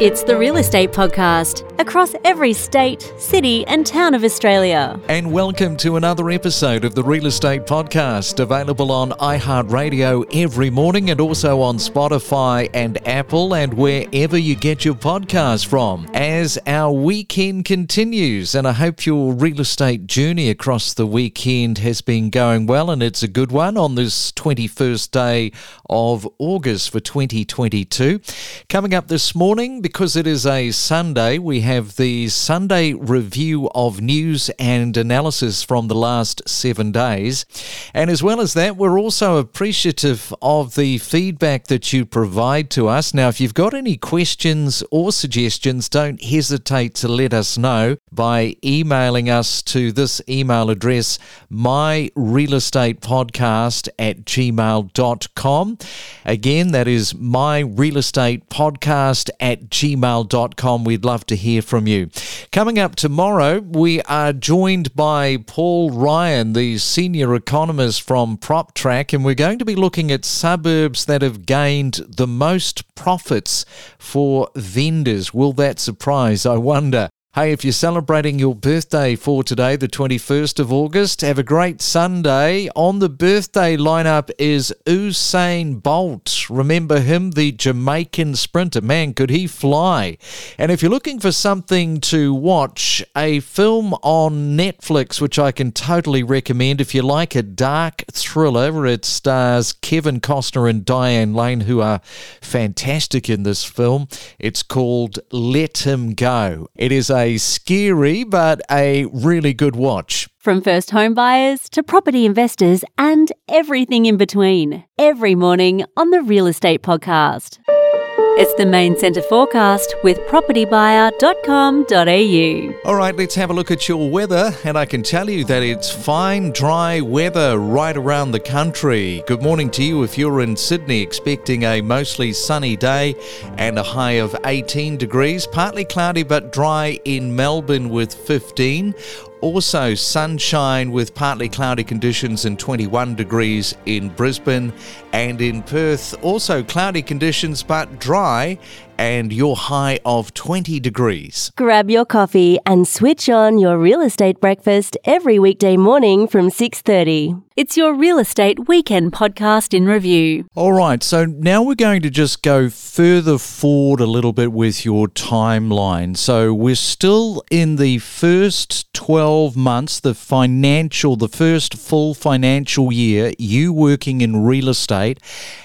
It's the Real Estate Podcast across every state, city, and town of Australia. And welcome to another episode of the Real Estate Podcast, available on iHeartRadio every morning and also on Spotify and Apple and wherever you get your podcast from. As our weekend continues, and I hope your real estate journey across the weekend has been going well and it's a good one on this 21st day of August for 2022. Coming up this morning, because it is a Sunday, we have the Sunday review of news and analysis from the last seven days. And as well as that, we're also appreciative of the feedback that you provide to us. Now, if you've got any questions or suggestions, don't hesitate to let us know by emailing us to this email address, myrealestatepodcast at gmail.com. Again, that is myrealestatepodcast at gmail.com. We'd love to hear from you. Coming up tomorrow, we are joined by Paul Ryan, the senior economist from PropTrack, and we're going to be looking at suburbs that have gained the most profits for vendors. Will that surprise? I wonder. Hey, if you're celebrating your birthday for today, the 21st of August, have a great Sunday. On the birthday lineup is Usain Bolt. Remember him, the Jamaican sprinter. Man, could he fly! And if you're looking for something to watch, a film on Netflix, which I can totally recommend if you like a dark thriller, it stars Kevin Costner and Diane Lane, who are fantastic in this film. It's called Let Him Go. It is a scary but a really good watch. From first home buyers to property investors and everything in between. Every morning on the Real Estate Podcast. It's the main centre forecast with propertybuyer.com.au. All right, let's have a look at your weather. And I can tell you that it's fine, dry weather right around the country. Good morning to you if you're in Sydney, expecting a mostly sunny day and a high of 18 degrees. Partly cloudy but dry in Melbourne with 15. Also, sunshine with partly cloudy conditions and 21 degrees in Brisbane and in Perth. Also, cloudy conditions but dry and your high of 20 degrees. Grab your coffee and switch on your real estate breakfast every weekday morning from 6:30. It's your real estate weekend podcast in review. All right, so now we're going to just go further forward a little bit with your timeline. So we're still in the first 12 months, the financial, the first full financial year, you working in real estate.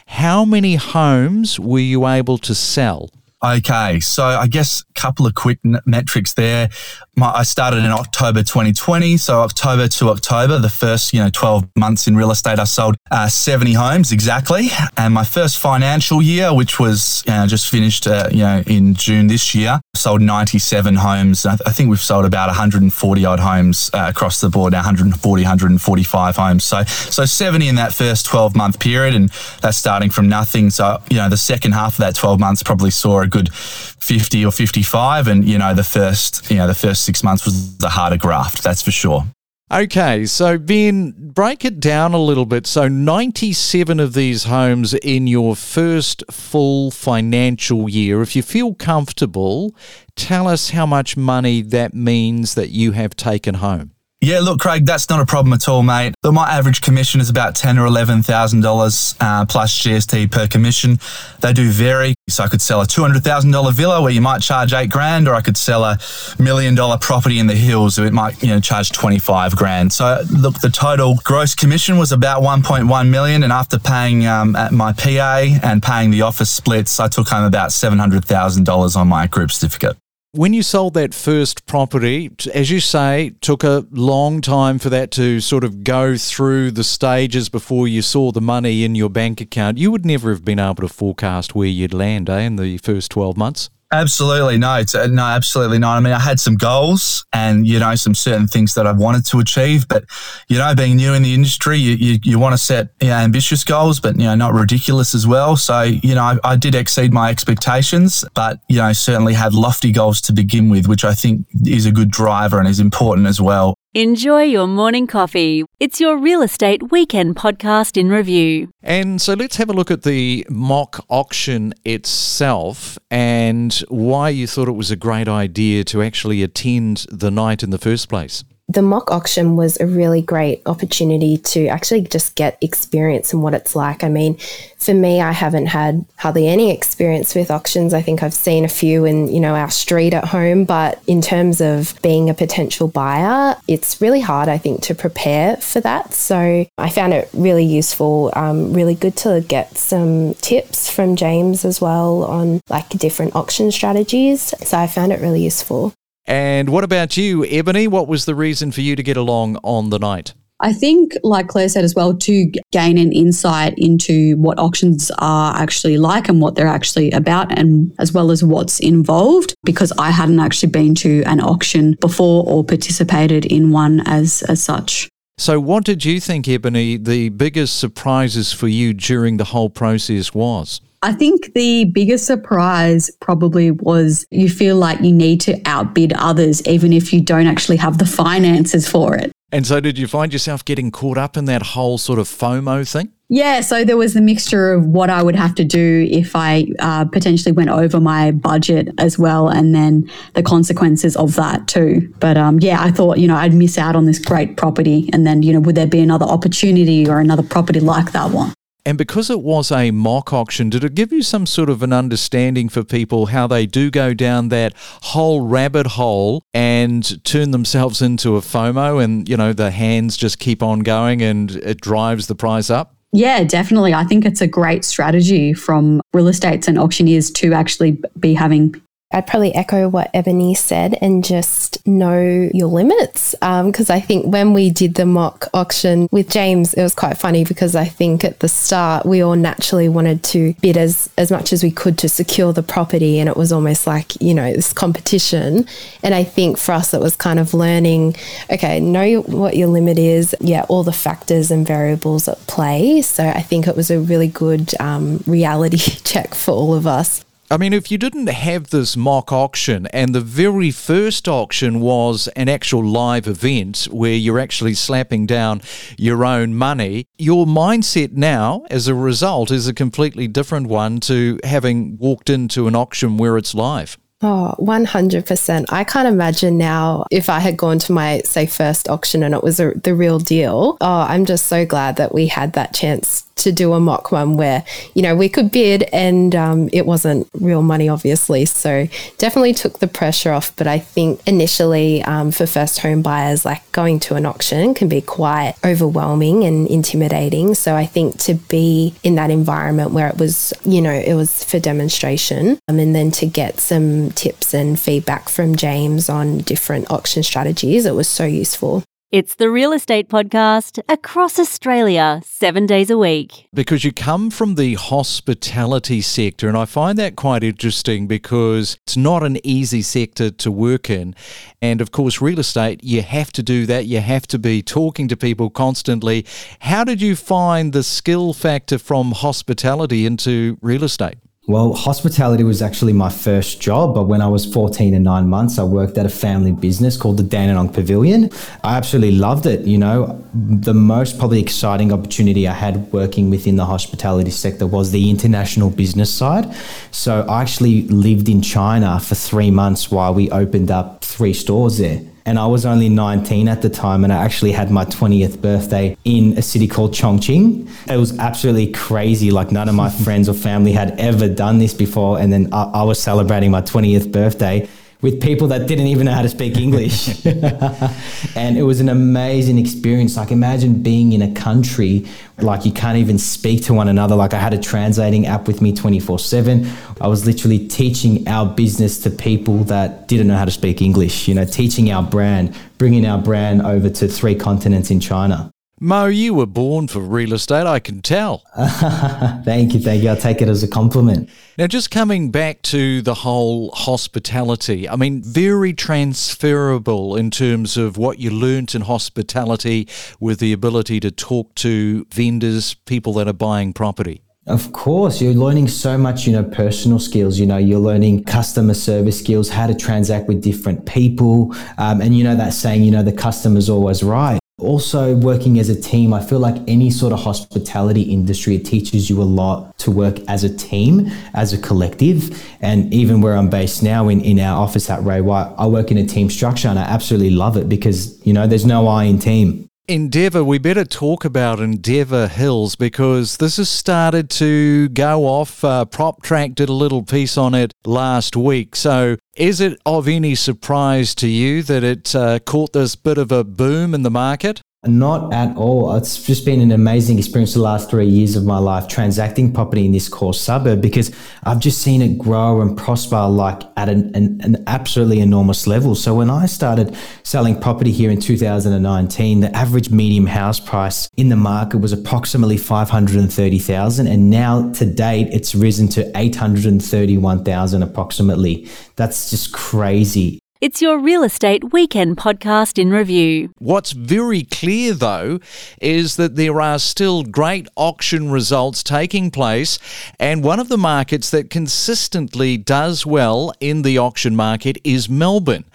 How many homes were you able to sell? Okay, so I guess a couple of quick n- metrics there. My, I started in October 2020, so October to October, the first you know 12 months in real estate, I sold uh, 70 homes exactly. And my first financial year, which was you know, just finished uh, you know in June this year, sold 97 homes. I, th- I think we've sold about 140 odd homes uh, across the board now, 140, 145 homes. So so 70 in that first 12 month period, and that's starting from nothing. So you know the second half of that 12 months probably saw a good 50 or 55 and you know the first you know the first 6 months was the harder graft that's for sure Okay, so Ben, break it down a little bit. So, 97 of these homes in your first full financial year. If you feel comfortable, tell us how much money that means that you have taken home. Yeah, look, Craig, that's not a problem at all, mate. Look, my average commission is about ten or eleven thousand uh, dollars plus GST per commission. They do vary. So I could sell a two hundred thousand dollar villa where you might charge eight grand, or I could sell a million dollar property in the hills where it might you know charge twenty five grand. So look, the total gross commission was about one point one million, and after paying um, at my PA and paying the office splits, I took home about seven hundred thousand dollars on my group certificate. When you sold that first property, as you say, took a long time for that to sort of go through the stages before you saw the money in your bank account. You would never have been able to forecast where you'd land, eh, in the first 12 months? Absolutely no, it's, uh, no, absolutely not. I mean, I had some goals and you know some certain things that I wanted to achieve, but you know, being new in the industry, you you, you want to set you know, ambitious goals, but you know, not ridiculous as well. So you know, I, I did exceed my expectations, but you know, certainly had lofty goals to begin with, which I think is a good driver and is important as well Enjoy your morning coffee. It's your real estate weekend podcast in review. And so let's have a look at the mock auction itself and why you thought it was a great idea to actually attend the night in the first place the mock auction was a really great opportunity to actually just get experience in what it's like. I mean, for me, I haven't had hardly any experience with auctions. I think I've seen a few in, you know, our street at home, but in terms of being a potential buyer, it's really hard, I think, to prepare for that. So I found it really useful, um, really good to get some tips from James as well on like different auction strategies. So I found it really useful. And what about you, Ebony? What was the reason for you to get along on the night? I think, like Claire said as well, to gain an insight into what auctions are actually like and what they're actually about, and as well as what's involved, because I hadn't actually been to an auction before or participated in one as, as such. So, what did you think, Ebony, the biggest surprises for you during the whole process was? I think the biggest surprise probably was you feel like you need to outbid others, even if you don't actually have the finances for it. And so, did you find yourself getting caught up in that whole sort of FOMO thing? Yeah, so there was the mixture of what I would have to do if I uh, potentially went over my budget as well, and then the consequences of that too. But um, yeah, I thought, you know, I'd miss out on this great property, and then, you know, would there be another opportunity or another property like that one? And because it was a mock auction, did it give you some sort of an understanding for people how they do go down that whole rabbit hole and turn themselves into a FOMO and, you know, the hands just keep on going and it drives the price up? Yeah, definitely. I think it's a great strategy from real estates and auctioneers to actually be having I'd probably echo what Ebony said and just know your limits. Because um, I think when we did the mock auction with James, it was quite funny because I think at the start we all naturally wanted to bid as, as much as we could to secure the property. And it was almost like, you know, this competition. And I think for us, it was kind of learning okay, know what your limit is. Yeah, all the factors and variables at play. So I think it was a really good um, reality check for all of us. I mean, if you didn't have this mock auction and the very first auction was an actual live event where you're actually slapping down your own money, your mindset now, as a result, is a completely different one to having walked into an auction where it's live. Oh, 100%. I can't imagine now if I had gone to my, say, first auction and it was a, the real deal. Oh, I'm just so glad that we had that chance to do a mock one where, you know, we could bid and um, it wasn't real money, obviously. So definitely took the pressure off. But I think initially um, for first home buyers, like going to an auction can be quite overwhelming and intimidating. So I think to be in that environment where it was, you know, it was for demonstration um, and then to get some tips and feedback from James on different auction strategies, it was so useful. It's the Real Estate Podcast across Australia, seven days a week. Because you come from the hospitality sector, and I find that quite interesting because it's not an easy sector to work in. And of course, real estate, you have to do that. You have to be talking to people constantly. How did you find the skill factor from hospitality into real estate? Well, hospitality was actually my first job, but when I was 14 and nine months, I worked at a family business called the Dandenong Pavilion. I absolutely loved it. You know, the most probably exciting opportunity I had working within the hospitality sector was the international business side. So I actually lived in China for three months while we opened up three stores there and I was only 19 at the time, and I actually had my 20th birthday in a city called Chongqing. It was absolutely crazy. Like none of my friends or family had ever done this before, and then I, I was celebrating my 20th birthday with people that didn't even know how to speak English. and it was an amazing experience. Like imagine being in a country like you can't even speak to one another. Like I had a translating app with me 24 7. I was literally teaching our business to people that didn't know how to speak English, you know, teaching our brand, bringing our brand over to three continents in China. Mo, you were born for real estate, I can tell. thank you, thank you. I'll take it as a compliment. Now, just coming back to the whole hospitality, I mean, very transferable in terms of what you learnt in hospitality with the ability to talk to vendors, people that are buying property. Of course, you're learning so much, you know, personal skills. You know, you're learning customer service skills, how to transact with different people. Um, and you know, that saying, you know, the customer's always right. Also, working as a team, I feel like any sort of hospitality industry, it teaches you a lot to work as a team, as a collective. And even where I'm based now in, in our office at Ray White, I work in a team structure and I absolutely love it because, you know, there's no I in team. Endeavour, we better talk about Endeavour Hills because this has started to go off. Uh, PropTrack did a little piece on it last week. So, is it of any surprise to you that it uh, caught this bit of a boom in the market? Not at all. It's just been an amazing experience the last three years of my life transacting property in this core suburb because I've just seen it grow and prosper like at an, an, an, absolutely enormous level. So when I started selling property here in 2019, the average medium house price in the market was approximately 530,000 and now to date it's risen to 831,000 approximately. That's just crazy. It's your real estate weekend podcast in review. What's very clear, though, is that there are still great auction results taking place, and one of the markets that consistently does well in the auction market is Melbourne.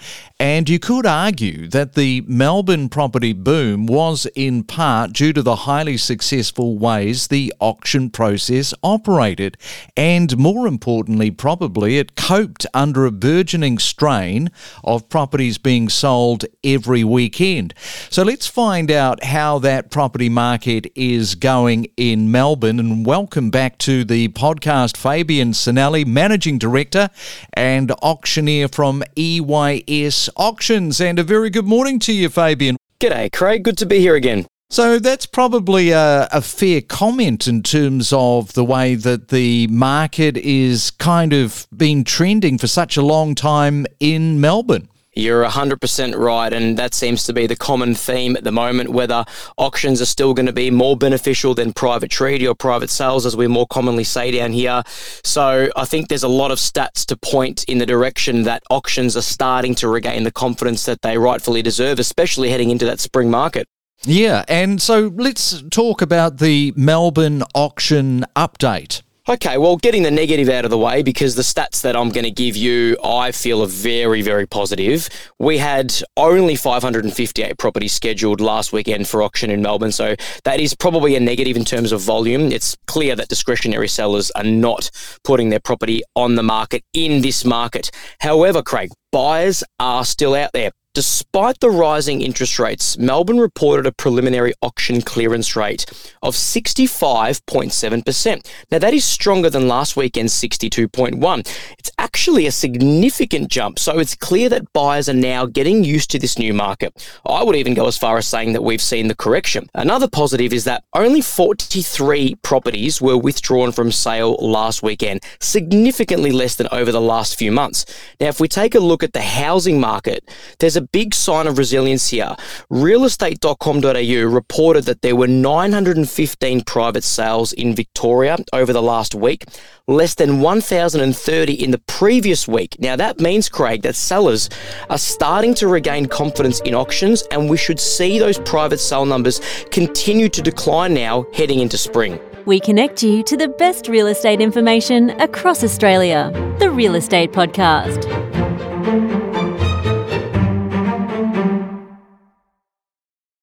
And you could argue that the Melbourne property boom was in part due to the highly successful ways the auction process operated. And more importantly, probably, it coped under a burgeoning strain of properties being sold every weekend. So let's find out how that property market is going in Melbourne. And welcome back to the podcast, Fabian Sinelli, Managing Director and auctioneer from EYS Auctions. And a very good morning to you, Fabian. G'day, Craig. Good to be here again. So that's probably a, a, fair comment in terms of the way that the market is kind of been trending for such a long time in Melbourne. You're 100% right, and that seems to be the common theme at the moment whether auctions are still going to be more beneficial than private treaty or private sales, as we more commonly say down here. So I think there's a lot of stats to point in the direction that auctions are starting to regain the confidence that they rightfully deserve, especially heading into that spring market. Yeah, and so let's talk about the Melbourne auction update. Okay, well, getting the negative out of the way because the stats that I'm going to give you, I feel are very, very positive. We had only 558 properties scheduled last weekend for auction in Melbourne, so that is probably a negative in terms of volume. It's clear that discretionary sellers are not putting their property on the market in this market. However, Craig, buyers are still out there. Despite the rising interest rates, Melbourne reported a preliminary auction clearance rate of 65.7%. Now, that is stronger than last weekend's 62.1. It's actually a significant jump, so it's clear that buyers are now getting used to this new market. I would even go as far as saying that we've seen the correction. Another positive is that only 43 properties were withdrawn from sale last weekend, significantly less than over the last few months. Now, if we take a look at the housing market, there's a big sign of resilience here. Realestate.com.au reported that there were 915 private sales in Victoria over the last week, less than 1,030 in the previous week. Now, that means, Craig, that sellers are starting to regain confidence in auctions, and we should see those private sale numbers continue to decline now heading into spring. We connect you to the best real estate information across Australia. The Real Estate Podcast.